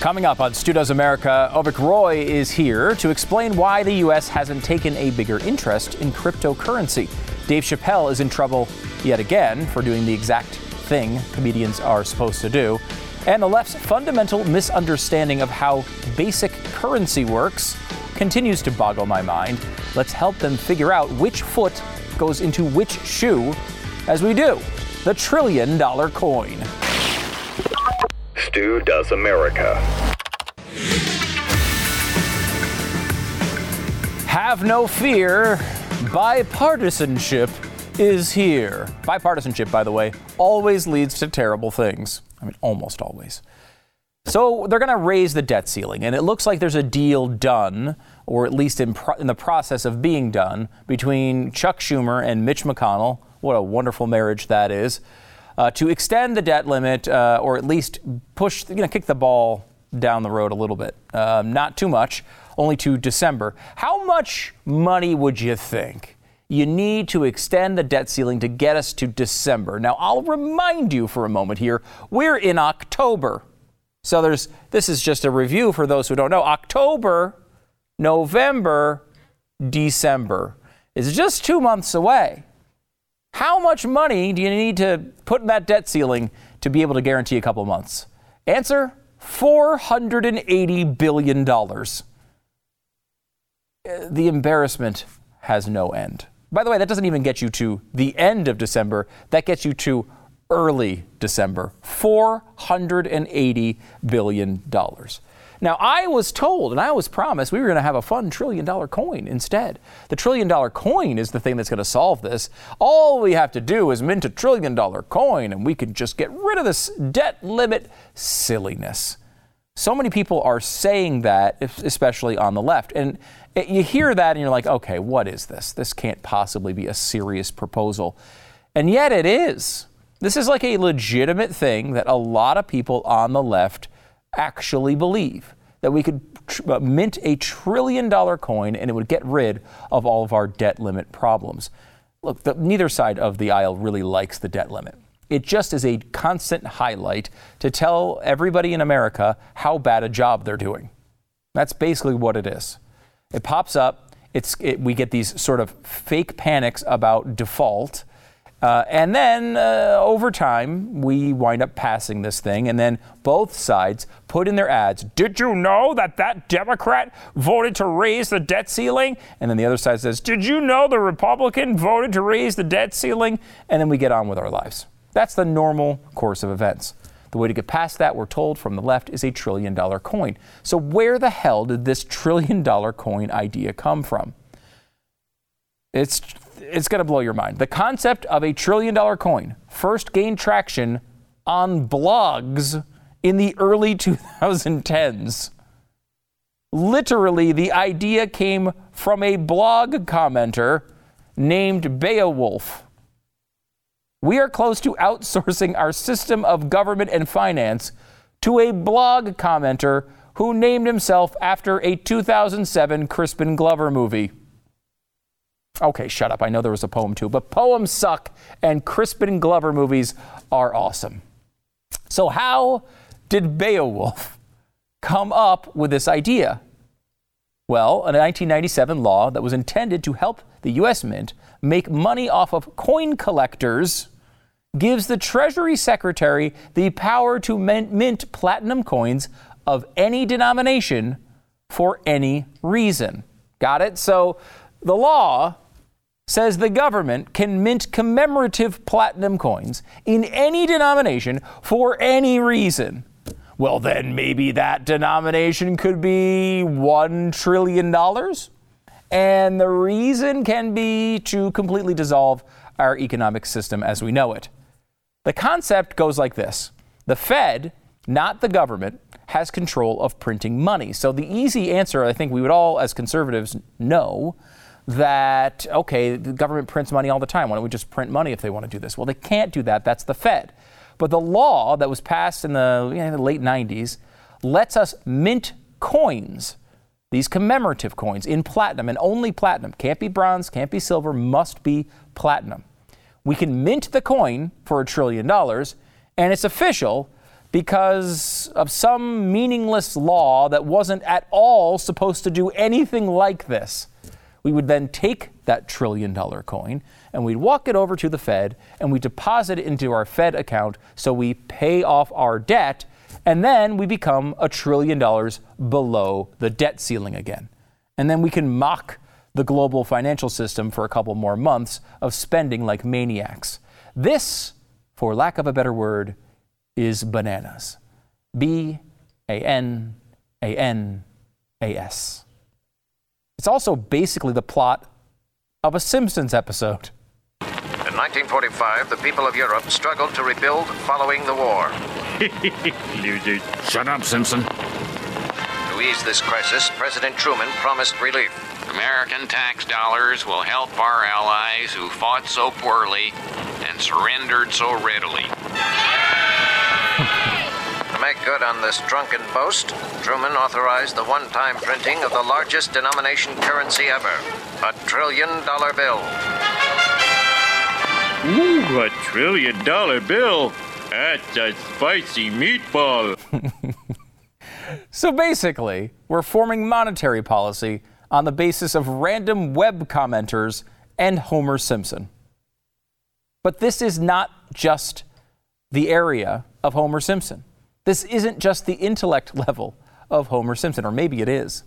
Coming up on Stu Does America, Avik Roy is here to explain why the U.S. hasn't taken a bigger interest in cryptocurrency. Dave Chappelle is in trouble yet again for doing the exact thing comedians are supposed to do. And the left's fundamental misunderstanding of how basic currency works continues to boggle my mind. Let's help them figure out which foot goes into which shoe as we do the trillion dollar coin. Stu Does America. Have no fear, bipartisanship is here. Bipartisanship, by the way, always leads to terrible things. I mean, almost always. So they're going to raise the debt ceiling, and it looks like there's a deal done, or at least in, pro- in, the process of being done, between Chuck Schumer and Mitch McConnell. What a wonderful marriage that is. Uh, to extend the debt limit, uh, or at least push, you know, kick the ball down the road a little bit. Uh, not too much, only to December. How much money would you think? you need to extend the debt ceiling to get us to December. Now, I'll remind you for a moment here, we're in October. So there's this is just a review for those who don't know. October, November, December is just 2 months away. How much money do you need to put in that debt ceiling to be able to guarantee a couple months? Answer $480 billion. Uh, the embarrassment has no end. By the way, that doesn't even get you to the end of December. That gets you to early December. $480 billion. Now, I was told and I was promised we were going to have a fun trillion dollar coin instead. The trillion dollar coin is the thing that's going to solve this. All we have to do is mint a trillion dollar coin and we can just get rid of this debt limit silliness. So many people are saying that, especially on the left. And eh, you hear that and you're like, okay, what is this? This can't possibly be a serious proposal. And yet it is. This is like a legitimate thing that a lot of people on the left actually believe that we could tr- uh, mint a trillion dollar coin and it would get rid of all of our debt limit problems. Look, the, neither side of the aisle really likes the debt limit. It just is a constant highlight to tell everybody in America how bad a job they're doing. That's basically what it is. It pops up. It's, it, we get these sort of fake panics about default. Uh, and then uh, over time, we wind up passing this thing, and then both sides put in their ads. Did you know that that Democrat voted to raise the debt ceiling? And then the other side says, Did you know the Republican voted to raise the debt ceiling? And then we get on with our lives. That's the normal course of events. The way to get past that, we're told from the left, is a trillion dollar coin. So, where the hell did this trillion dollar coin idea come from? It's, it's going to blow your mind. The concept of a trillion dollar coin first gained traction on blogs in the early 2010s. Literally, the idea came from a blog commenter named Beowulf. We are close to outsourcing our system of government and finance to a blog commenter who named himself after a 2007 Crispin Glover movie. Okay, shut up. I know there was a poem too, but poems suck and Crispin Glover movies are awesome. So, how did Beowulf come up with this idea? Well, a 1997 law that was intended to help the U.S. Mint make money off of coin collectors gives the Treasury Secretary the power to mint platinum coins of any denomination for any reason. Got it? So the law says the government can mint commemorative platinum coins in any denomination for any reason. Well, then maybe that denomination could be $1 trillion. And the reason can be to completely dissolve our economic system as we know it. The concept goes like this The Fed, not the government, has control of printing money. So the easy answer, I think we would all, as conservatives, know that, okay, the government prints money all the time. Why don't we just print money if they want to do this? Well, they can't do that. That's the Fed. But the law that was passed in the, you know, the late 90s lets us mint coins, these commemorative coins, in platinum and only platinum. Can't be bronze, can't be silver, must be platinum. We can mint the coin for a trillion dollars, and it's official because of some meaningless law that wasn't at all supposed to do anything like this. We would then take that trillion dollar coin and we'd walk it over to the Fed and we deposit it into our Fed account so we pay off our debt and then we become a trillion dollars below the debt ceiling again. And then we can mock the global financial system for a couple more months of spending like maniacs. This, for lack of a better word, is bananas. B A N A N A S. It's also basically the plot of a Simpsons episode. In 1945, the people of Europe struggled to rebuild following the war. Losers. Shut up, Simpson. To ease this crisis, President Truman promised relief. American tax dollars will help our allies who fought so poorly and surrendered so readily. To make good on this drunken boast, Truman authorized the one time printing of the largest denomination currency ever a trillion dollar bill. Ooh, a trillion dollar bill. That's a spicy meatball. So basically, we're forming monetary policy on the basis of random web commenters and Homer Simpson. But this is not just the area of Homer Simpson. This isn't just the intellect level of Homer Simpson, or maybe it is.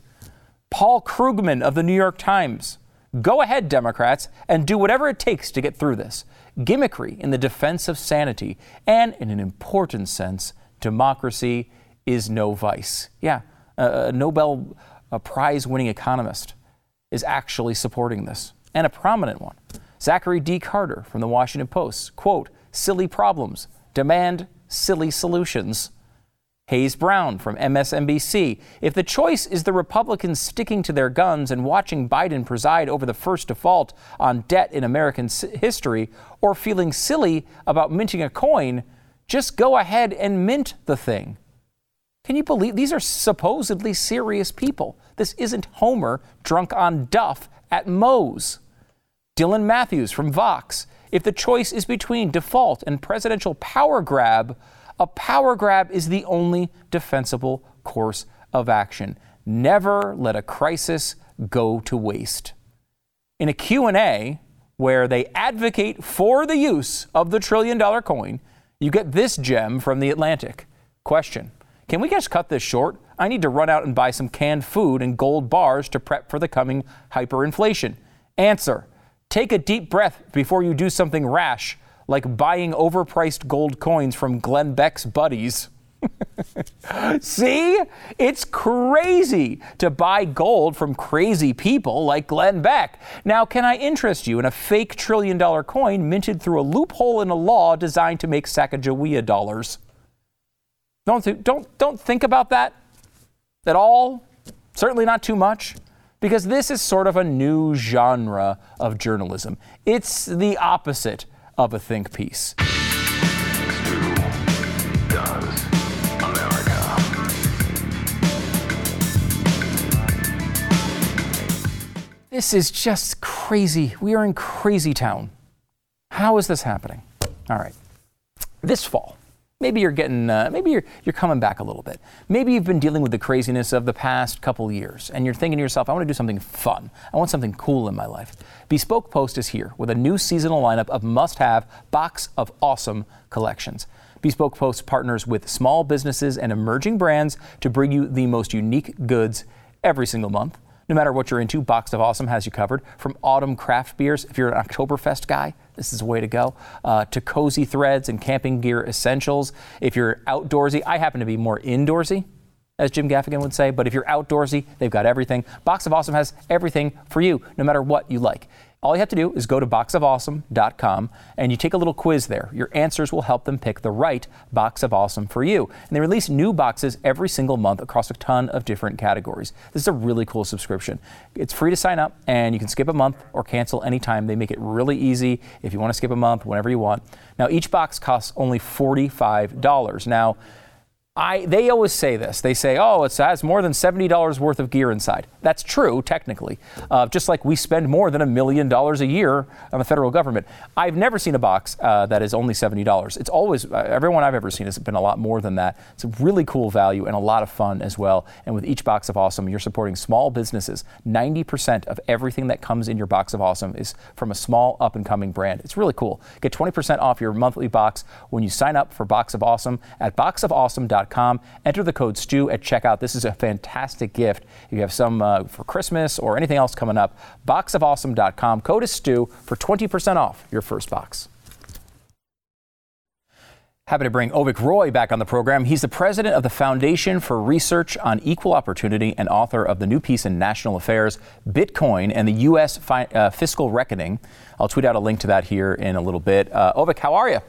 Paul Krugman of the New York Times. Go ahead, Democrats, and do whatever it takes to get through this. Gimmickry in the defense of sanity, and in an important sense, democracy is no vice. Yeah, a Nobel Prize winning economist is actually supporting this, and a prominent one. Zachary D. Carter from the Washington Post, quote, silly problems demand silly solutions. Hayes Brown from MSNBC. If the choice is the Republicans sticking to their guns and watching Biden preside over the first default on debt in American history, or feeling silly about minting a coin, just go ahead and mint the thing. Can you believe these are supposedly serious people? This isn't Homer drunk on Duff at Moe's. Dylan Matthews from Vox. If the choice is between default and presidential power grab, a power grab is the only defensible course of action. Never let a crisis go to waste. In a Q&A where they advocate for the use of the trillion dollar coin, you get this gem from the Atlantic. Question: Can we just cut this short? I need to run out and buy some canned food and gold bars to prep for the coming hyperinflation. Answer: Take a deep breath before you do something rash like buying overpriced gold coins from Glenn Beck's buddies. See? It's crazy to buy gold from crazy people like Glenn Beck. Now, can I interest you in a fake trillion dollar coin minted through a loophole in a law designed to make Sacagawea dollars? Don't, th- don't, don't think about that at all. Certainly not too much. Because this is sort of a new genre of journalism. It's the opposite of a think piece. This is just crazy. We are in crazy town. How is this happening? All right. This fall, maybe you're getting, uh, maybe you're, you're coming back a little bit. Maybe you've been dealing with the craziness of the past couple years and you're thinking to yourself, I want to do something fun. I want something cool in my life. Bespoke Post is here with a new seasonal lineup of must have box of awesome collections. Bespoke Post partners with small businesses and emerging brands to bring you the most unique goods every single month. No matter what you're into, Box of Awesome has you covered. From autumn craft beers, if you're an Oktoberfest guy, this is the way to go, uh, to cozy threads and camping gear essentials. If you're outdoorsy, I happen to be more indoorsy as Jim Gaffigan would say. But if you're outdoorsy, they've got everything. Box of Awesome has everything for you, no matter what you like. All you have to do is go to boxofawesome.com and you take a little quiz there. Your answers will help them pick the right box of awesome for you. And they release new boxes every single month across a ton of different categories. This is a really cool subscription. It's free to sign up and you can skip a month or cancel anytime. They make it really easy if you want to skip a month, whenever you want. Now, each box costs only $45. Now, I, they always say this. They say, oh, it has more than $70 worth of gear inside. That's true, technically. Uh, just like we spend more than a million dollars a year on the federal government. I've never seen a box uh, that is only $70. It's always, uh, everyone I've ever seen has been a lot more than that. It's a really cool value and a lot of fun as well. And with each box of awesome, you're supporting small businesses. 90% of everything that comes in your box of awesome is from a small up and coming brand. It's really cool. Get 20% off your monthly box when you sign up for Box of Awesome at boxofawesome.com Enter the code STU at checkout. This is a fantastic gift. If you have some uh, for Christmas or anything else coming up, boxofawesome.com. Code is STU for 20% off your first box. Happy to bring Avik Roy back on the program. He's the president of the Foundation for Research on Equal Opportunity and author of the new piece in National Affairs, Bitcoin and the U.S. Fi- uh, Fiscal Reckoning. I'll tweet out a link to that here in a little bit. Uh, Avik, how are you?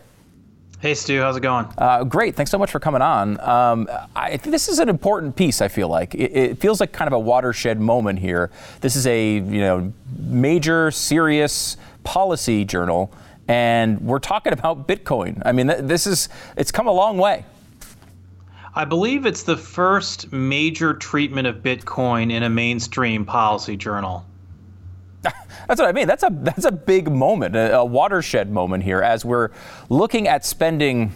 Hey, Stu, how's it going? Uh, great. Thanks so much for coming on. Um, I this is an important piece. I feel like it, it, feels like kind of a watershed moment here. This is a you know major, serious policy journal, and we're talking about Bitcoin. I mean, th- this is it's come a long way. I believe it's the first major treatment of Bitcoin in a mainstream policy journal. That's what I mean. That's a that's a big moment, a, a watershed moment here, as we're looking at spending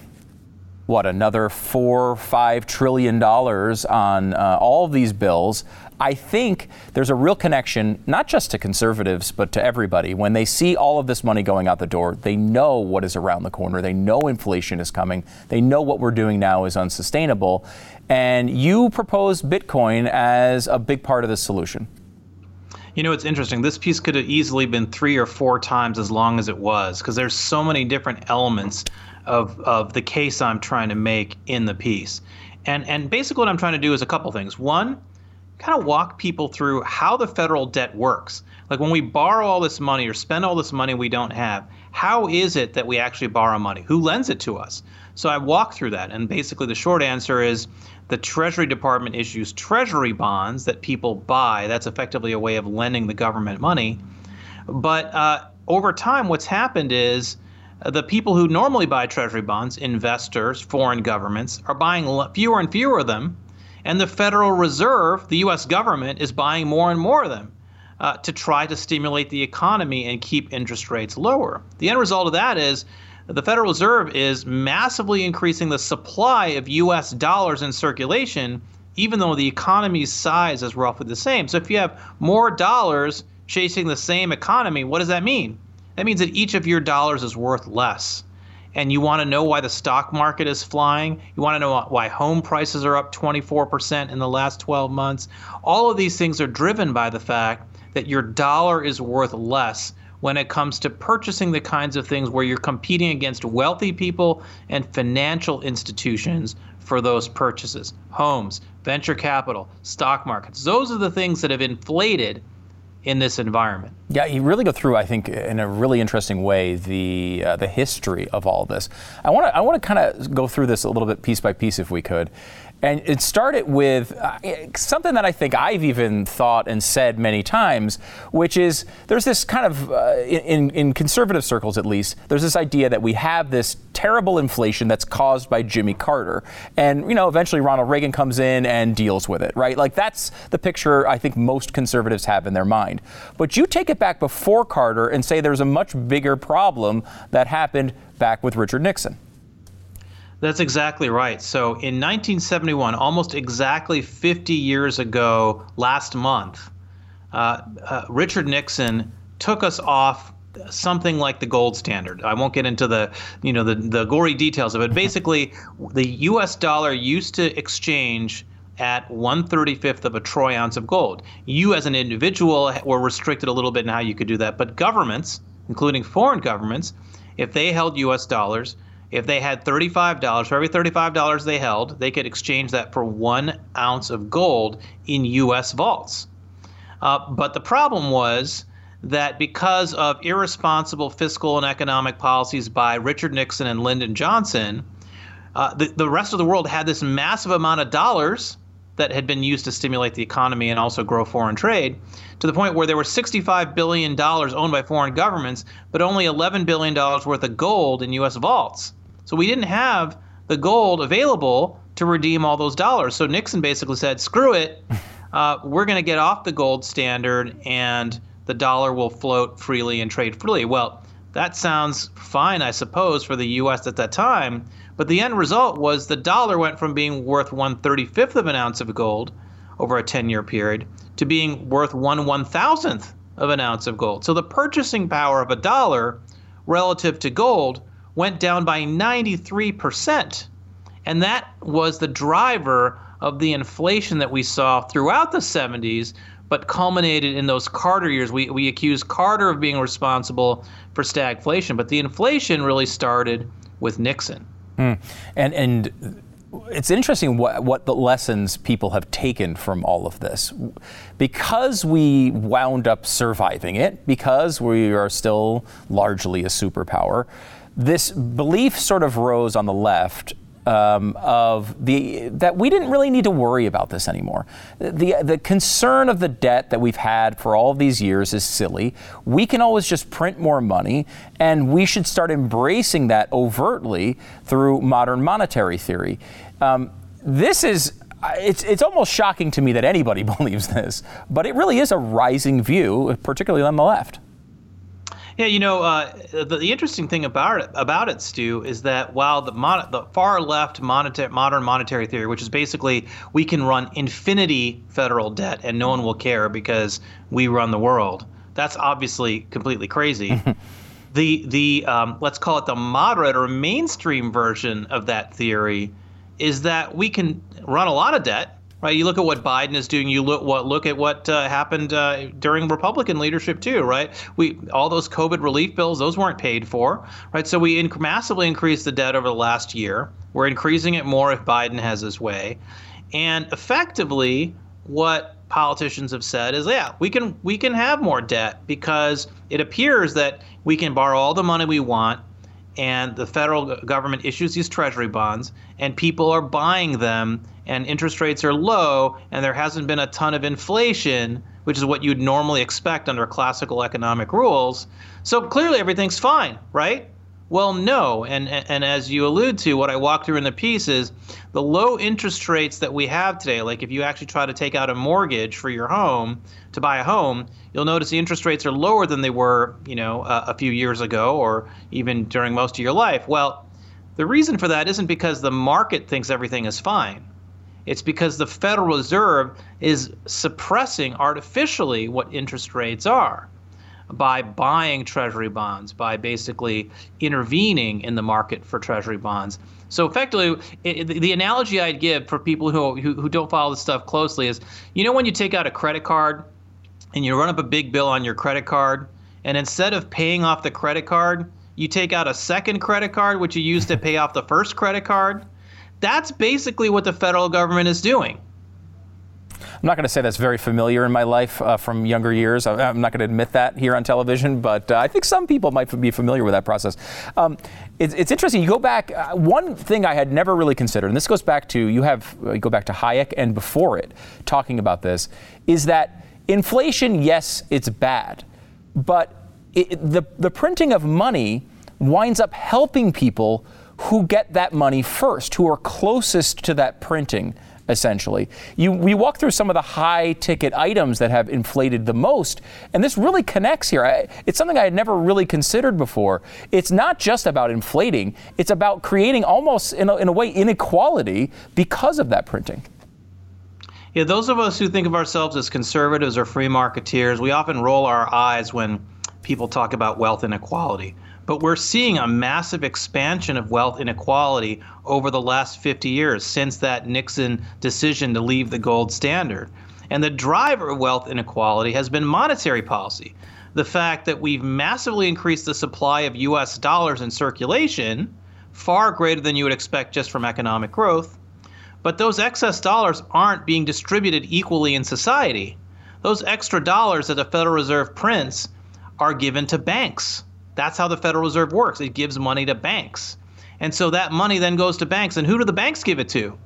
what another four five trillion dollars on uh, all of these bills. I think there's a real connection not just to conservatives but to everybody. When they see all of this money going out the door they know what is around the corner. They know inflation is coming. They know what we're doing now is unsustainable. And you propose bitcoin as a big part of the solution you know, it's interesting. This piece could have easily been three or four times as long as it was because there's so many different elements of, of the case I'm trying to make in the piece. And, and basically, what I'm trying to do is a couple things. One, kind of walk people through how the federal debt works. Like when we borrow all this money or spend all this money we don't have, how is it that we actually borrow money? Who lends it to us? So I walk through that. And basically, the short answer is the Treasury Department issues Treasury bonds that people buy. That's effectively a way of lending the government money. But uh, over time, what's happened is the people who normally buy Treasury bonds, investors, foreign governments, are buying fewer and fewer of them. And the Federal Reserve, the US government, is buying more and more of them. Uh, to try to stimulate the economy and keep interest rates lower. The end result of that is the Federal Reserve is massively increasing the supply of US dollars in circulation, even though the economy's size is roughly the same. So if you have more dollars chasing the same economy, what does that mean? That means that each of your dollars is worth less. And you want to know why the stock market is flying. You want to know why home prices are up 24% in the last 12 months. All of these things are driven by the fact that your dollar is worth less when it comes to purchasing the kinds of things where you're competing against wealthy people and financial institutions for those purchases homes, venture capital, stock markets. Those are the things that have inflated in this environment. Yeah, you really go through, I think, in a really interesting way, the uh, the history of all this. I want to I want to kind of go through this a little bit piece by piece, if we could. And it started with uh, something that I think I've even thought and said many times, which is there's this kind of, uh, in, in conservative circles at least, there's this idea that we have this terrible inflation that's caused by Jimmy Carter. And, you know, eventually Ronald Reagan comes in and deals with it, right? Like that's the picture I think most conservatives have in their mind. But you take it back before Carter and say there's a much bigger problem that happened back with Richard Nixon. That's exactly right. So in 1971, almost exactly 50 years ago, last month, uh, uh, Richard Nixon took us off something like the gold standard. I won't get into the you know the, the gory details of it. Basically, the U.S. dollar used to exchange at 135th of a troy ounce of gold. You, as an individual, were restricted a little bit in how you could do that, but governments, including foreign governments, if they held U.S. dollars, if they had $35, for every $35 they held, they could exchange that for one ounce of gold in U.S. vaults. Uh, but the problem was that because of irresponsible fiscal and economic policies by Richard Nixon and Lyndon Johnson, uh, the, the rest of the world had this massive amount of dollars that had been used to stimulate the economy and also grow foreign trade to the point where there were $65 billion owned by foreign governments, but only $11 billion worth of gold in U.S. vaults. So we didn't have the gold available to redeem all those dollars. So Nixon basically said, screw it. Uh, we're going to get off the gold standard and the dollar will float freely and trade freely. Well, that sounds fine, I suppose, for the U.S. at that time. But the end result was the dollar went from being worth 135th of an ounce of gold over a 10 year period to being worth 1 1000th of an ounce of gold. So the purchasing power of a dollar relative to gold went down by 93%. And that was the driver of the inflation that we saw throughout the 70s, but culminated in those Carter years. We, we accuse Carter of being responsible for stagflation, but the inflation really started with Nixon. Mm. And and it's interesting what, what the lessons people have taken from all of this. Because we wound up surviving it, because we are still largely a superpower, this belief sort of rose on the left um, of the that we didn't really need to worry about this anymore. The the concern of the debt that we've had for all of these years is silly. We can always just print more money, and we should start embracing that overtly through modern monetary theory. Um, this is it's, it's almost shocking to me that anybody believes this, but it really is a rising view, particularly on the left. Yeah, you know, uh, the, the, interesting thing about it, about it, Stu, is that while the, mon- the far left monetary, modern monetary theory, which is basically we can run infinity federal debt and no one will care because we run the world, that's obviously completely crazy. the the um, let's call it the moderate or mainstream version of that theory is that we can run a lot of debt Right, you look at what Biden is doing. You look what look at what uh, happened uh, during Republican leadership too. Right, we all those COVID relief bills; those weren't paid for. Right, so we inc- massively increased the debt over the last year. We're increasing it more if Biden has his way, and effectively, what politicians have said is, yeah, we can we can have more debt because it appears that we can borrow all the money we want and the federal government issues these treasury bonds and people are buying them and interest rates are low and there hasn't been a ton of inflation which is what you'd normally expect under classical economic rules so clearly everything's fine right well, no. And, and as you allude to, what I walk through in the piece is the low interest rates that we have today. Like if you actually try to take out a mortgage for your home to buy a home, you'll notice the interest rates are lower than they were, you know, a, a few years ago or even during most of your life. Well, the reason for that isn't because the market thinks everything is fine. It's because the Federal Reserve is suppressing artificially what interest rates are by buying treasury bonds, by basically intervening in the market for treasury bonds. So effectively, the analogy I'd give for people who, who, who don't follow this stuff closely is, you know, when you take out a credit card and you run up a big bill on your credit card, and instead of paying off the credit card, you take out a second credit card which you use to pay off the first credit card. That's basically what the federal government is doing. I'm not going to say that's very familiar in my life uh, from younger years. I'm not going to admit that here on television, but uh, I think some people might be familiar with that process. Um, it's, it's, interesting. You go back. Uh, one thing I had never really considered, and this goes back to you have uh, you go back to Hayek and before it, talking about this, is that inflation. Yes, it's bad, but it, the the printing of money winds up helping people who get that money first, who are closest to that printing essentially. You, we walk through some of the high ticket items that have inflated the most, and this really connects here. I, it's something I had never really considered before. It's not just about inflating, it's about creating almost, in a, in a way, inequality because of that printing. Yeah, those of us who think of ourselves as conservatives or free marketeers, we often roll our eyes when people talk about wealth inequality. But we're seeing a massive expansion of wealth inequality over the last 50 years since that Nixon decision to leave the gold standard. And the driver of wealth inequality has been monetary policy. The fact that we've massively increased the supply of US dollars in circulation far greater than you would expect just from economic growth. But those excess dollars aren't being distributed equally in society. Those extra dollars that the Federal Reserve prints are given to banks. That's how the Federal Reserve works. It gives money to banks. And so that money then goes to banks. And who do the banks give it to?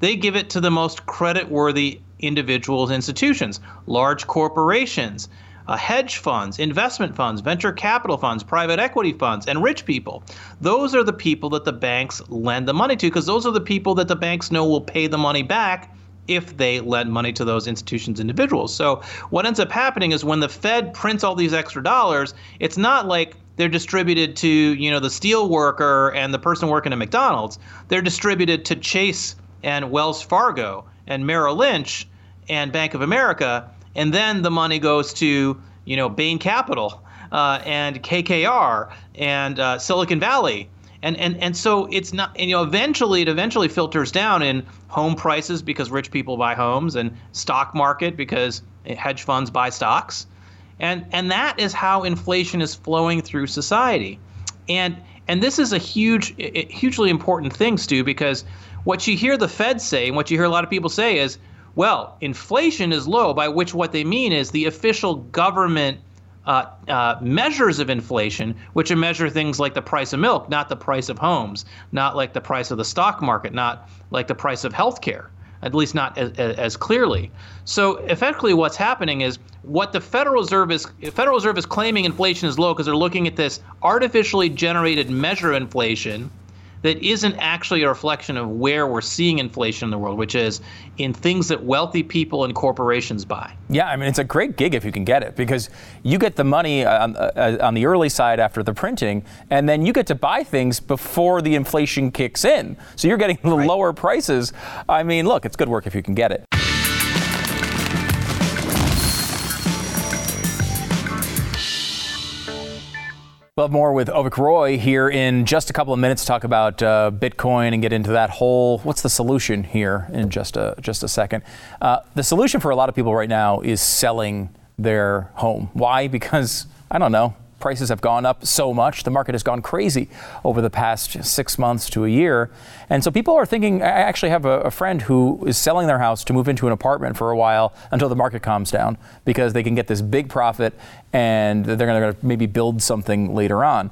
They give it to the most credit worthy individuals, institutions, large corporations, uh, hedge funds, investment funds, venture capital funds, private equity funds, and rich people. Those are the people that the banks lend the money to because those are the people that the banks know will pay the money back if they lend money to those institutions individuals. So what ends up happening is when the Fed prints all these extra dollars, it's not like they're distributed to, you know, the steel worker and the person working at McDonald's. They're distributed to Chase and Wells Fargo and Merrill Lynch and Bank of America and then the money goes to you know Bain Capital uh, and KKR and uh, Silicon Valley. And, and, and so it's not and, you know eventually it eventually filters down in home prices because rich people buy homes and stock market because hedge funds buy stocks. And and that is how inflation is flowing through society. And and this is a huge hugely important thing stu because what you hear the fed say and what you hear a lot of people say is well, inflation is low, by which what they mean is the official government uh, uh, measures of inflation, which measure things like the price of milk, not the price of homes, not like the price of the stock market, not like the price of healthcare, at least not as, as clearly. So effectively, what's happening is what the Federal Reserve is Federal Reserve is claiming inflation is low because they're looking at this artificially generated measure inflation that isn't actually a reflection of where we're seeing inflation in the world, which is in things that wealthy people and corporations buy. Yeah, I mean, it's a great gig if you can get it because you get the money on, uh, on the early side after the printing, and then you get to buy things before the inflation kicks in. So you're getting the right. lower prices. I mean, look, it's good work if you can get it. We'll have more with Avik Roy here in just a couple of minutes. To talk about uh, Bitcoin and get into that whole. What's the solution here in just a just a second? Uh, the solution for a lot of people right now is selling their home. Why? Because I don't know prices have gone up so much. The market has gone crazy over the past six months to a year. And so people are thinking. I actually have a, a friend who is selling their house to move into an apartment for a while until the market calms down because they can get this big profit and they're going to maybe build something later on.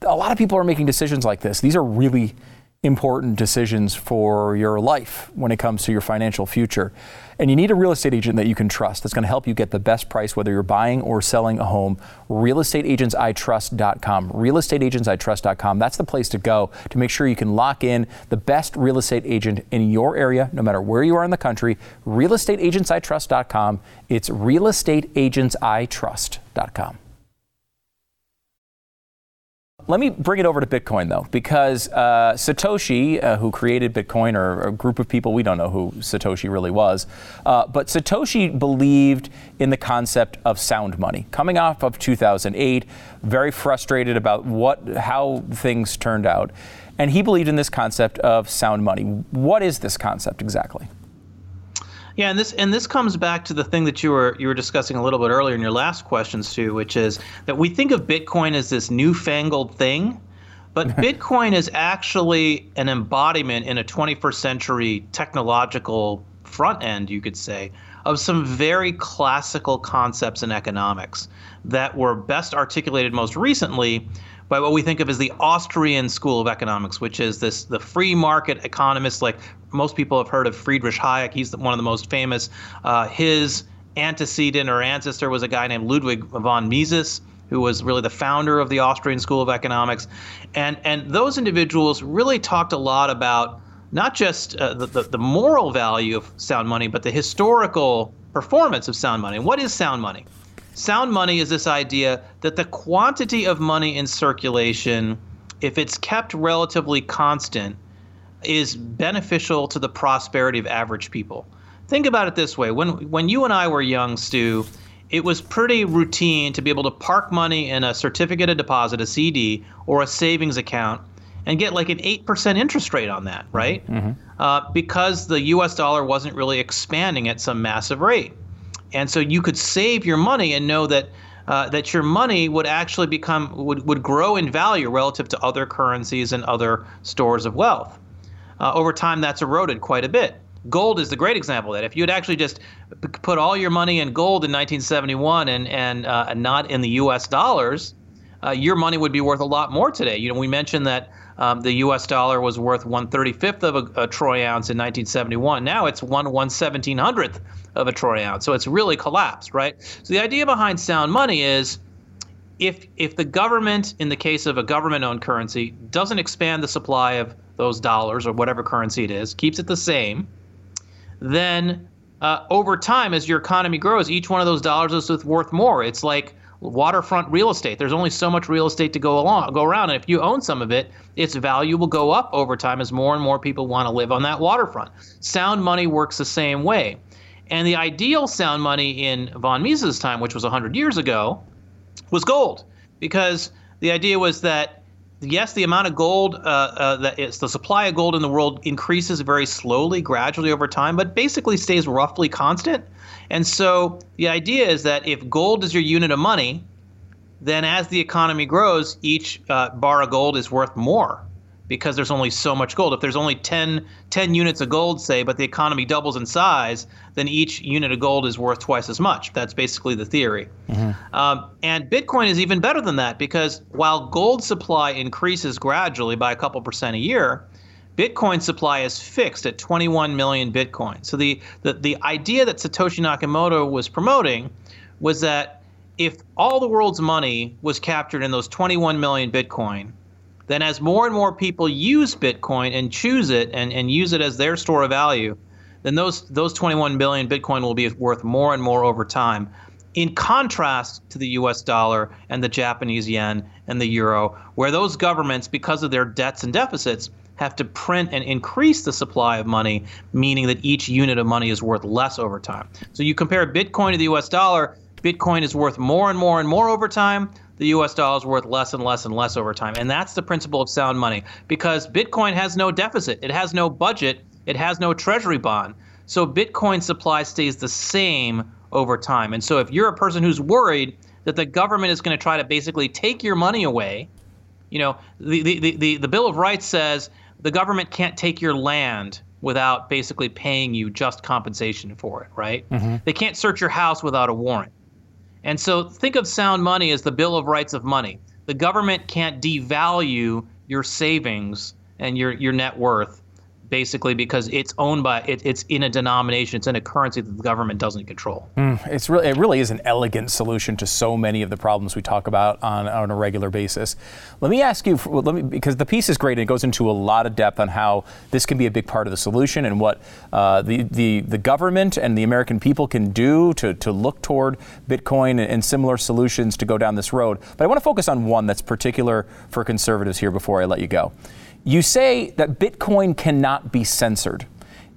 A lot of people are making decisions like this. These are really important decisions for your life when it comes to your financial future. And you need a real estate agent that you can trust that's going to help you get the best price whether you're buying or selling a home. Realestateagentsitrust.com. Realestateagentsitrust.com. That's the place to go to make sure you can lock in the best real estate agent in your area, no matter where you are in the country. Realestateagentsitrust.com. It's realestateagentsitrust.com. Let me bring it over to Bitcoin, though, because uh, Satoshi, uh, who created Bitcoin, or a group of people, we don't know who Satoshi really was, uh, but Satoshi believed in the concept of sound money. Coming off of 2008, very frustrated about what how things turned out, and he believed in this concept of sound money. What is this concept exactly? Yeah, and this and this comes back to the thing that you were you were discussing a little bit earlier in your last questions too, which is that we think of Bitcoin as this newfangled thing, but Bitcoin is actually an embodiment in a 21st century technological front end, you could say, of some very classical concepts in economics that were best articulated most recently by what we think of as the Austrian school of economics, which is this the free market economists. Like most people have heard of Friedrich Hayek. He's one of the most famous. Uh, his antecedent or ancestor was a guy named Ludwig von Mises who was really the founder of the Austrian School of Economics. And, and those individuals really talked a lot about not just uh, the, the, the, moral value of sound money, but the historical performance of sound money. what is sound money? Sound money is this idea that the quantity of money in circulation, if it's kept relatively constant, is beneficial to the prosperity of average people. Think about it this way: when when you and I were young, Stu, it was pretty routine to be able to park money in a certificate of deposit, a CD, or a savings account, and get like an eight percent interest rate on that, right? Mm-hmm. Uh, because the U.S. dollar wasn't really expanding at some massive rate. And so you could save your money and know that uh, that your money would actually become would, would grow in value relative to other currencies and other stores of wealth. Uh, over time, that's eroded quite a bit. Gold is the great example of that. If you had actually just put all your money in gold in 1971 and and uh, not in the U.S. dollars, uh, your money would be worth a lot more today. You know, we mentioned that um, the U.S. dollar was worth 135th of a, a, troy ounce in 1971. Now it's one 11700th of a troy ounce. So it's really collapsed, right? So the idea behind sound money is if if the government, in the case of a government-owned currency, doesn't expand the supply of those dollars or whatever currency it is, keeps it the same, then uh, over time, as your economy grows, each one of those dollars is worth more. It's like waterfront real estate. There's only so much real estate to go along, go around, and if you own some of it, its value will go up over time as more and more people want to live on that waterfront. Sound money works the same way. And the ideal sound money in von Mises' time, which was 100 years ago, was gold, because the idea was that yes, the amount of gold, uh, uh, that is, the supply of gold in the world increases very slowly, gradually over time, but basically stays roughly constant. And so the idea is that if gold is your unit of money, then as the economy grows, each uh, bar of gold is worth more because there's only so much gold. If there's only 10, 10 units of gold, say, but the economy doubles in size, then each unit of gold is worth twice as much. That's basically the theory. Mm-hmm. Um, and Bitcoin is even better than that because while gold supply increases gradually by a couple percent a year, Bitcoin supply is fixed at 21 million Bitcoin. So the, the, the idea that Satoshi Nakamoto was promoting was that if all the world's money was captured in those 21 million Bitcoin, then as more and more people use Bitcoin and choose it and, and use it as their store of value, then those those 21 billion Bitcoin will be worth more and more over time. In contrast to the US dollar and the Japanese yen and the euro, where those governments, because of their debts and deficits, have to print and increase the supply of money, meaning that each unit of money is worth less over time. So you compare Bitcoin to the US dollar, Bitcoin is worth more and more and more over time the US dollar is worth less and less and less over time. And that's the principle of sound money because Bitcoin has no deficit, it has no budget, it has no treasury bond. So Bitcoin supply stays the same over time. And so if you're a person who's worried that the government is going to try to basically take your money away, you know, the, the, the, the Bill of Rights says the government can't take your land without basically paying you just compensation for it, right? Mm-hmm. They can't search your house without a warrant. And so think of sound money as the Bill of Rights of money. The government can't devalue your savings and your, your net worth basically because it's owned by it, it's in a denomination it's in a currency that the government doesn't control. Mm, it's really it really is an elegant solution to so many of the problems we talk about on, on a regular basis. Let me ask you let me because the piece is great and it goes into a lot of depth on how this can be a big part of the solution and what uh, the, the the government and the American people can do to, to look toward Bitcoin and, and similar solutions to go down this road. But I want to focus on one that's particular for conservatives here before I let you go you say that Bitcoin cannot be censored.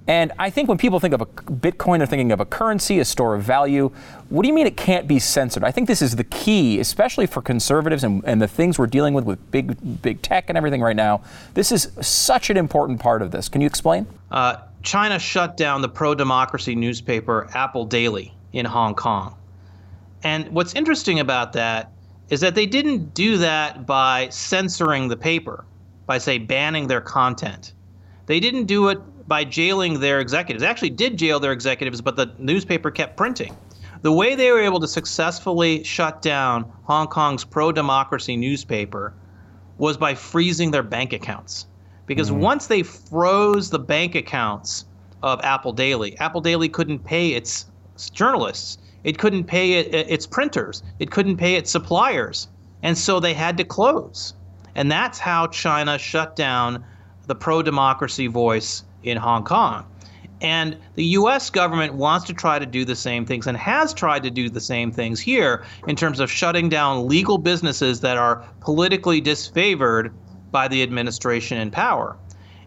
And I think when people think of a Bitcoin, they're thinking of a currency, a store of value. What do you mean it can't be censored? I think this is the key, especially for conservatives and, and the things we're dealing with with big, big tech and everything right now. This is such an important part of this. Can you explain? Uh, China shut down the pro democracy newspaper Apple Daily in Hong Kong. And what's interesting about that is that they didn't do that by censoring the paper by, say, banning their content. They didn't do it by jailing their executives. They actually did jail their executives, but the newspaper kept printing. The way they were able to successfully shut down Hong Kong's pro democracy newspaper was by freezing their bank accounts. Because mm once they froze the bank accounts of Apple Daily, Apple Daily couldn't pay its journalists, it couldn't pay it, its printers, it couldn't pay its suppliers. And so they had to close. And that's how China shut down the pro democracy voice in Hong Kong. And the US government wants to try to do the same things and has tried to do the same things here in terms of shutting down legal businesses that are politically disfavored by the administration in power.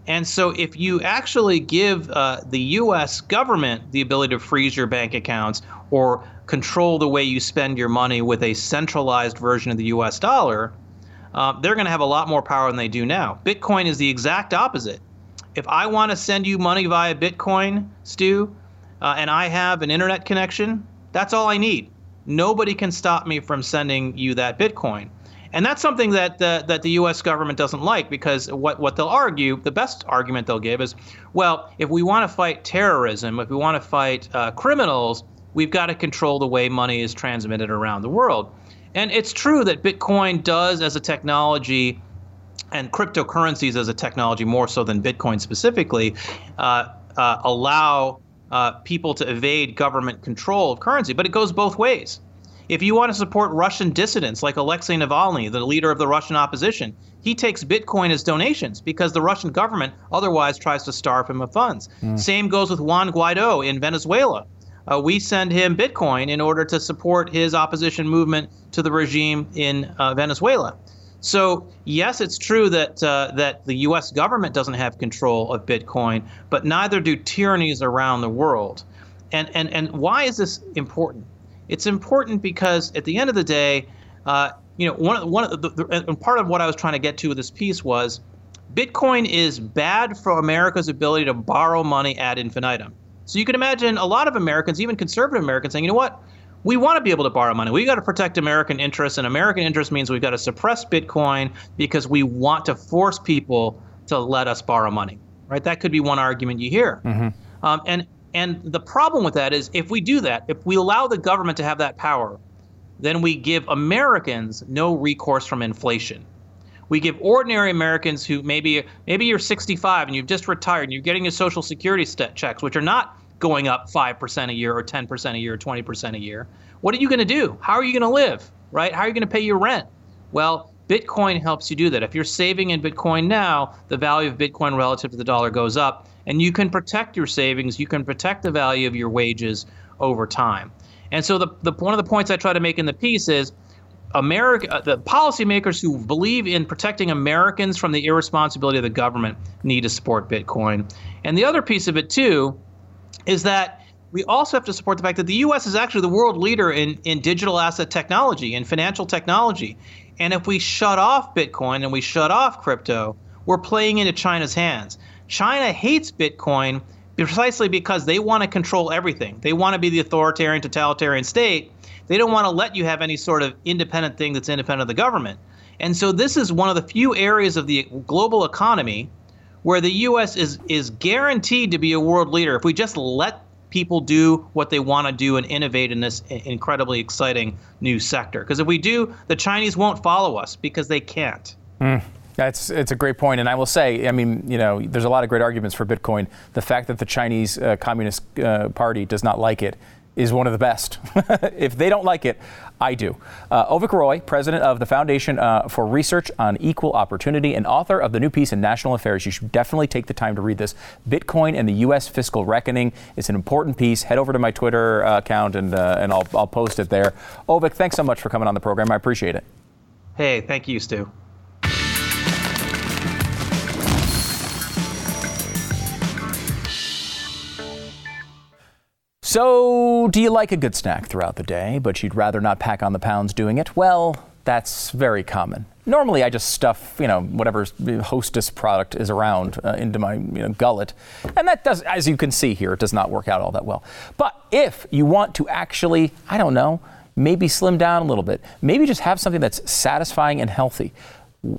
And so, if you actually give uh, the US government the ability to freeze your bank accounts or control the way you spend your money with a centralized version of the US dollar, uh, they're going to have a lot more power than they do now. Bitcoin is the exact opposite. If I want to send you money via Bitcoin, Stu, uh, and I have an internet connection, that's all I need. nobody can stop me from sending you that Bitcoin. And that's something that the, that the U.S. government doesn't like because what, what they'll argue, the best argument they'll give is, well, if we want to fight terrorism, if we want to fight uh, criminals, we've got to control the way money is transmitted around the world. And it's true that Bitcoin does, as a technology, and cryptocurrencies as a technology more so than Bitcoin specifically, uh, uh, allow uh, people to evade government control of currency. But it goes both ways. If you want to support Russian dissidents like Alexei Navalny, the leader of the Russian opposition, he takes Bitcoin as donations because the Russian government otherwise tries to starve him of funds. Mm. Same goes with Juan Guaido in Venezuela. Uh, we send him Bitcoin in order to support his opposition movement to the regime in uh, Venezuela. So yes, it's true that uh, that the U.S. government doesn't have control of Bitcoin, but neither do tyrannies around the world. And and and why is this important? It's important because at the end of the day, uh, you know, one of one of the, the, and part of what I was trying to get to with this piece was, Bitcoin is bad for America's ability to borrow money ad infinitum. So you can imagine a lot of Americans, even conservative Americans, saying, you know what, we want to be able to borrow money. We got to protect American interests, and American interest means we've got to suppress Bitcoin because we want to force people to let us borrow money. Right? That could be one argument you hear. Mm-hmm. Um, and and the problem with that is if we do that, if we allow the government to have that power, then we give Americans no recourse from inflation. We give ordinary Americans who maybe maybe you're 65 and you've just retired and you're getting your social security checks, which are not going up 5% a year or 10% a year or 20% a year. What are you going to do? How are you going to live? Right? How are you going to pay your rent? Well, Bitcoin helps you do that. If you're saving in Bitcoin now, the value of Bitcoin relative to the dollar goes up, and you can protect your savings. You can protect the value of your wages over time. And so, the, the one of the points I try to make in the piece is America, uh, the policymakers who believe in protecting Americans from the irresponsibility of the government need to support Bitcoin. And the other piece of it, too, is that we also have to support the fact that the U.S. is actually the world leader in, in digital asset technology and financial technology. And if we shut off Bitcoin and we shut off crypto, we're playing into China's hands. China hates Bitcoin precisely because they want to control everything. They want to be the authoritarian, totalitarian state. They don't want to let you have any sort of independent thing that's independent of the government. And so this is one of the few areas of the global economy where the U.S. is is guaranteed to be a world leader if we just let people do what they want to do and innovate in this incredibly exciting new sector. Because if we do, the Chinese won't follow us because they can't. Mm. That's it's a great point, and I will say, I mean, you know, there's a lot of great arguments for Bitcoin. The fact that the Chinese uh, Communist uh, Party does not like it is one of the best. if they don't like it, I do. Uh, Avik Roy, president of the Foundation uh, for Research on Equal Opportunity and author of the new piece in National Affairs. You should definitely take the time to read this. Bitcoin and the U.S. Fiscal Reckoning. It's an important piece. Head over to my Twitter uh, account and, uh, and I'll, I'll post it there. Avik, thanks so much for coming on the program. I appreciate it. Hey, thank you, Stu. So, do you like a good snack throughout the day, but you'd rather not pack on the pounds doing it? Well, that's very common. Normally, I just stuff, you know, whatever Hostess product is around uh, into my you know, gullet, and that does, as you can see here, it does not work out all that well. But if you want to actually, I don't know, maybe slim down a little bit, maybe just have something that's satisfying and healthy,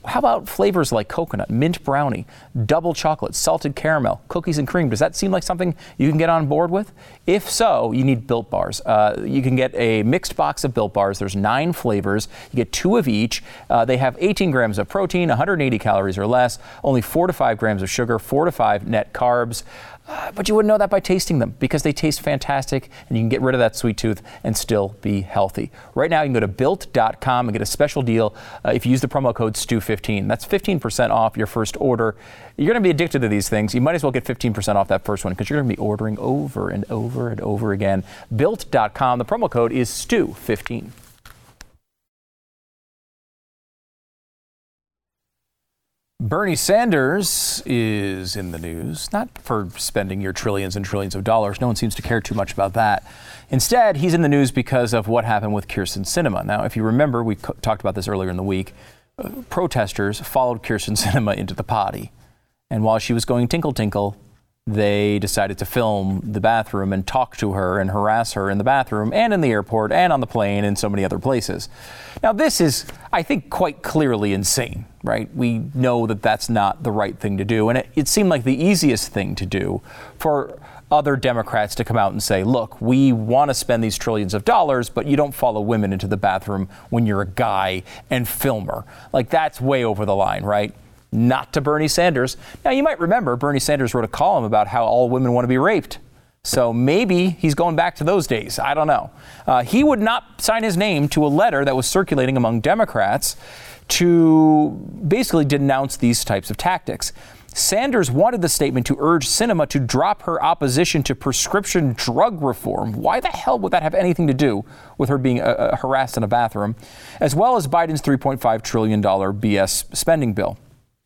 how about flavors like coconut, mint brownie, double chocolate, salted caramel, cookies and cream? Does that seem like something you can get on board with? If so, you need Built Bars. Uh, you can get a mixed box of Built Bars. There's nine flavors. You get two of each. Uh, they have 18 grams of protein, 180 calories or less, only four to five grams of sugar, four to five net carbs. Uh, but you wouldn't know that by tasting them because they taste fantastic and you can get rid of that sweet tooth and still be healthy. Right now, you can go to built.com and get a special deal uh, if you use the promo code STU15. That's 15% off your first order. You're going to be addicted to these things. You might as well get 15% off that first one because you're going to be ordering over and over and over again. Built.com. The promo code is STU15. Bernie Sanders is in the news, not for spending your trillions and trillions of dollars. No one seems to care too much about that. Instead, he's in the news because of what happened with Kyrsten Sinema. Now, if you remember, we co- talked about this earlier in the week. Uh, protesters followed Kyrsten Sinema into the potty. And while she was going tinkle tinkle, they decided to film the bathroom and talk to her and harass her in the bathroom and in the airport and on the plane and so many other places. Now, this is, I think, quite clearly insane, right? We know that that's not the right thing to do. And it, it seemed like the easiest thing to do for other Democrats to come out and say, look, we want to spend these trillions of dollars, but you don't follow women into the bathroom when you're a guy and filmer. Like, that's way over the line, right? Not to Bernie Sanders. Now, you might remember Bernie Sanders wrote a column about how all women want to be raped. So maybe he's going back to those days. I don't know. Uh, he would not sign his name to a letter that was circulating among Democrats to basically denounce these types of tactics. Sanders wanted the statement to urge Sinema to drop her opposition to prescription drug reform. Why the hell would that have anything to do with her being uh, uh harassed in a bathroom? As well as Biden's $3.5 trillion BS spending bill.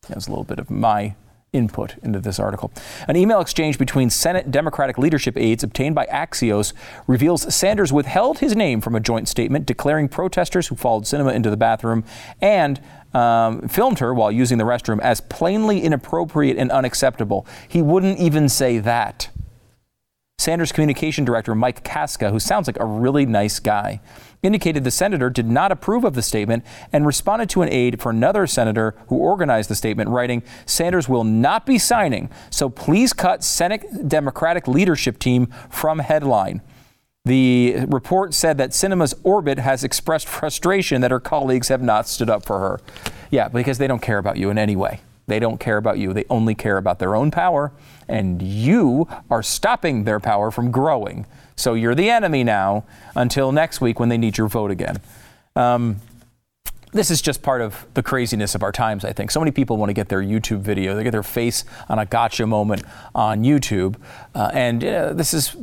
That's a little bit of my input into this article. An email exchange between Senate Democratic leadership aides obtained by Axios reveals Sanders withheld his name from a joint statement declaring protesters who followed Sinema into the bathroom and um, filmed her while using the restroom as plainly inappropriate and unacceptable. He wouldn't even say that. Sanders communication director Mike Casca, who sounds like a really nice guy, indicated the senator did not approve of the statement and responded to an aide for another senator who organized the statement, writing, Sanders will not be signing, so please cut Senate Democratic leadership team from headline. The report said that Sinema's orbit has expressed frustration that her colleagues have not stood up for her. Yeah, because they don't care about you in any way. They don't care about you. They only care about their own power, and you are stopping their power from growing. So you're the enemy now until next week when they need your vote again. Um, this is just part of the craziness of our times, I think. So many people want to get their YouTube video, they get their face on a gotcha moment on YouTube. Uh, and uh, this is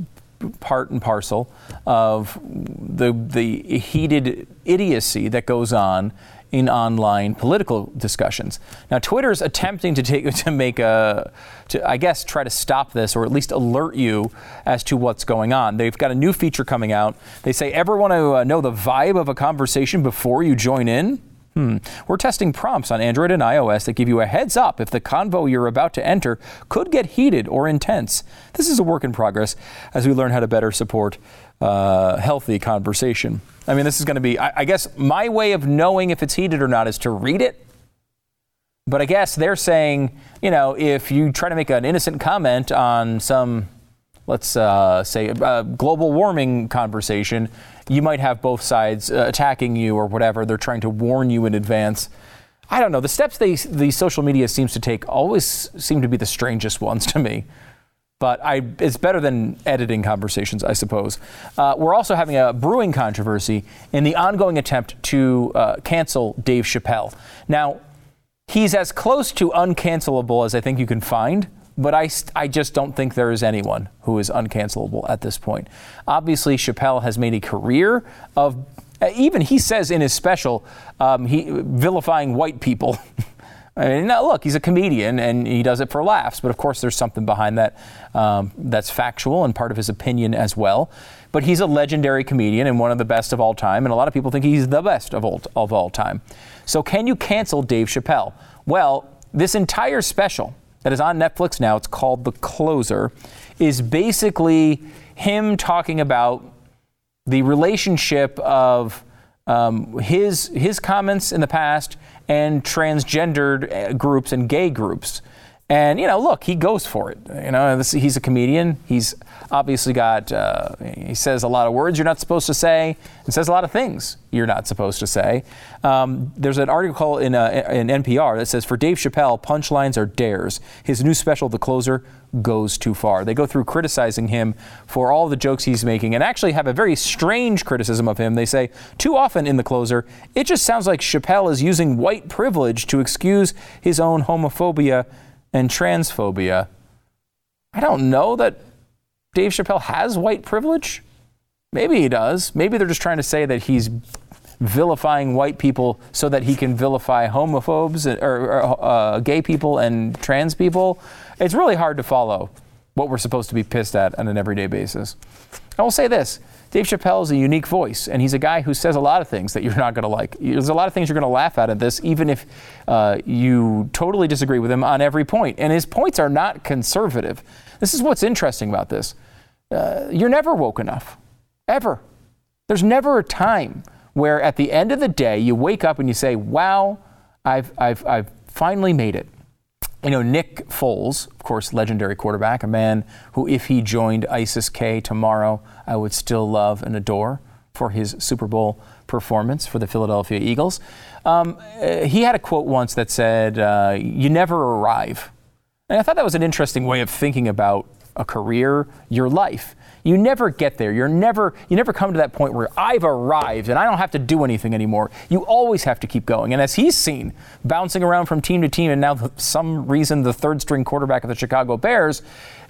part and parcel of the, the heated idiocy that goes on in online political discussions. Now, Twitter's attempting to take to make a, to I guess try to stop this or at least alert you as to what's going on. They've got a new feature coming out. They say, ever want to uh, know the vibe of a conversation before you join in? Hmm. We're testing prompts on Android and iOS that give you a heads up if the convo you're about to enter could get heated or intense. This is a work in progress as we learn how to better support uh, healthy conversation. I mean, this is going to be, I, I guess, my way of knowing if it's heated or not is to read it. But I guess they're saying, you know, if you try to make an innocent comment on some, let's uh, say, a global warming conversation, you might have both sides uh, attacking you or whatever. They're trying to warn you in advance. I don't know. The steps they, the social media seems to take always seem to be the strangest ones to me but I, it's better than editing conversations, I suppose. Uh, we're also having a brewing controversy in the ongoing attempt to uh, cancel Dave Chappelle. Now, he's as close to uncancelable as I think you can find, but I, I just don't think there is anyone who is uncancelable at this point. Obviously, Chappelle has made a career of, even he says in his special, um, he vilifying white people. I mean, now look, he's a comedian and he does it for laughs, but of course there's something behind that um, that's factual and part of his opinion as well. But he's a legendary comedian and one of the best of all time, and a lot of people think he's the best of all, of all time. So, can you cancel Dave Chappelle? Well, this entire special that is on Netflix now, it's called The Closer, is basically him talking about the relationship of um, his his comments in the past and transgendered uh, groups and gay groups. And you know, look, he goes for it. You know, this, he's a comedian. He's obviously got. Uh, he says a lot of words you're not supposed to say, and says a lot of things you're not supposed to say. Um, there's an article in, uh, in NPR that says for Dave Chappelle, punchlines are dares. His new special, The Closer, goes too far. They go through criticizing him for all the jokes he's making, and actually have a very strange criticism of him. They say too often in The Closer, it just sounds like Chappelle is using white privilege to excuse his own homophobia and transphobia. I don't know that Dave Chappelle has white privilege. Maybe he does. Maybe they're just trying to say that he's vilifying white people so that he can vilify homophobes or, or uh, gay people and trans people. It's really hard to follow what we're supposed to be pissed at on an everyday basis. I will say this Dave Chappelle is a unique voice, and he's a guy who says a lot of things that you're not going to like. There's a lot of things you're going to laugh at in this, even if uh, you totally disagree with him on every point. And his points are not conservative. This is what's interesting about this. Uh, you're never woke enough, ever. There's never a time where at the end of the day you wake up and you say, wow, I've, I've, I've finally made it. You know, Nick Foles, of course, legendary quarterback, a man who, if he joined ISIS K tomorrow, I would still love and adore for his Super Bowl performance for the Philadelphia Eagles. Um, uh, he had a quote once that said, uh, You never arrive. And I thought that was an interesting way of thinking about a career, your life. You never get there. You're never you never come to that point where I've arrived and I don't have to do anything anymore. You always have to keep going. And as he's seen, bouncing around from team to team and now for some reason the third string quarterback of the Chicago Bears,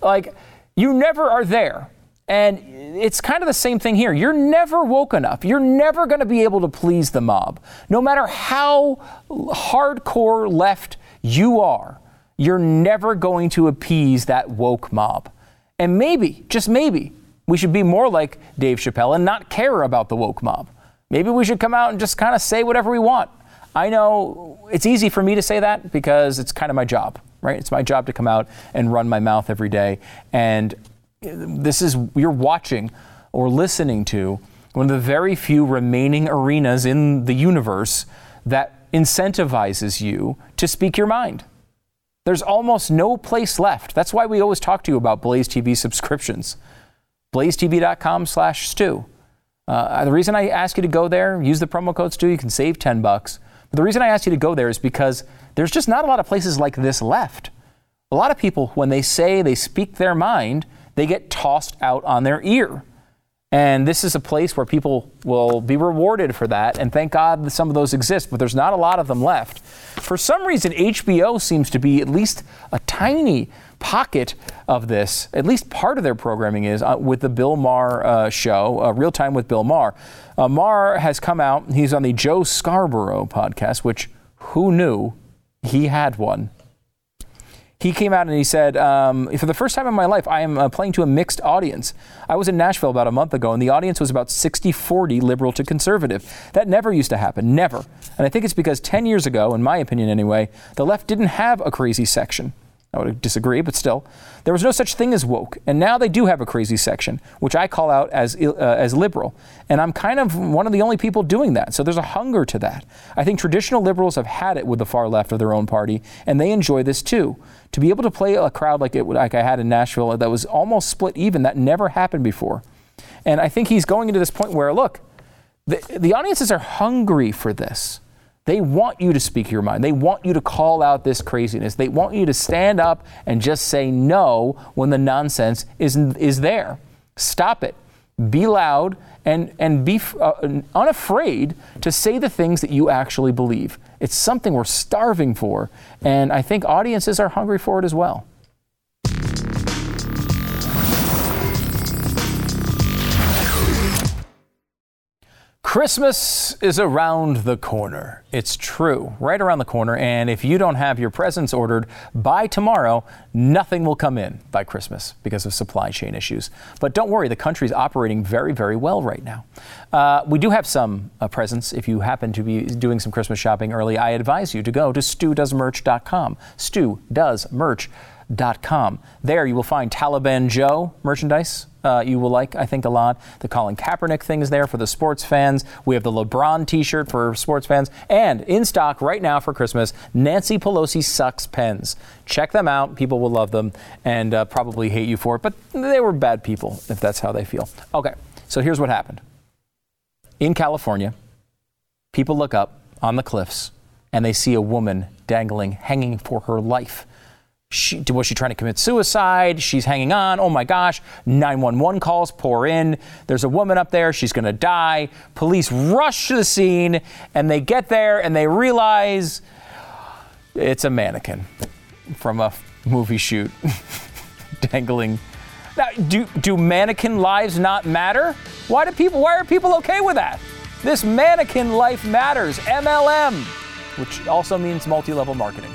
like you never are there. And it's kind of the same thing here. You're never woke enough. You're never going to be able to please the mob. No matter how hardcore left you are, you're never going to appease that woke mob. And maybe, just maybe, we should be more like Dave Chappelle and not care about the woke mob. Maybe we should come out and just kind of say whatever we want. I know it's easy for me to say that because it's kind of my job, right? It's my job to come out and run my mouth every day. And this is, you're watching or listening to one of the very few remaining arenas in the universe that incentivizes you to speak your mind. There's almost no place left. That's why we always talk to you about Blaze TV subscriptions blazetv.com slash stew. Uh, the reason I ask you to go there, use the promo code stew, you can save 10 bucks. But the reason I ask you to go there is because there's just not a lot of places like this left. A lot of people, when they say they speak their mind, they get tossed out on their ear. And this is a place where people will be rewarded for that. And thank God that some of those exist, but there's not a lot of them left. For some reason, HBO seems to be at least a tiny pocket of this, at least part of their programming is uh, with the Bill Maher uh, show, uh, Real Time with Bill Maher. Uh, Maher has come out, he's on the Joe Scarborough podcast, which who knew he had one? He came out and he said, um, For the first time in my life, I am uh, playing to a mixed audience. I was in Nashville about a month ago, and the audience was about 60 40 liberal to conservative. That never used to happen, never. And I think it's because 10 years ago, in my opinion anyway, the left didn't have a crazy section. I would disagree, but still, there was no such thing as woke, and now they do have a crazy section, which I call out as uh, as liberal, and I'm kind of one of the only people doing that. So there's a hunger to that. I think traditional liberals have had it with the far left of their own party, and they enjoy this too. To be able to play a crowd like it like I had in Nashville that was almost split even, that never happened before, and I think he's going into this point where look, the the audiences are hungry for this. They want you to speak your mind. They want you to call out this craziness. They want you to stand up and just say no when the nonsense is, is there. Stop it. Be loud and, and be uh, unafraid to say the things that you actually believe. It's something we're starving for, and I think audiences are hungry for it as well. Christmas is around the corner. It's true, right around the corner. And if you don't have your presents ordered by tomorrow, nothing will come in by Christmas because of supply chain issues. But don't worry, the country's operating very, very well right now. Uh, we do have some uh, presents. If you happen to be doing some Christmas shopping early, I advise you to go to stewdoesmerch.com. Stu does merch. Com. There you will find Taliban Joe merchandise. Uh, you will like, I think, a lot. The Colin Kaepernick thing is there for the sports fans. We have the LeBron T-shirt for sports fans, and in stock right now for Christmas, Nancy Pelosi sucks pens. Check them out. People will love them and uh, probably hate you for it, but they were bad people if that's how they feel. Okay, so here's what happened. In California, people look up on the cliffs and they see a woman dangling, hanging for her life she, was she trying to commit suicide? She's hanging on. Oh my gosh. 911 calls pour in. There's a woman up there. She's going to die. Police rush to the scene and they get there and they realize it's a mannequin from a movie shoot dangling. Now, do, do mannequin lives not matter? Why do people, why are people okay with that? This mannequin life matters. MLM, which also means multi level marketing.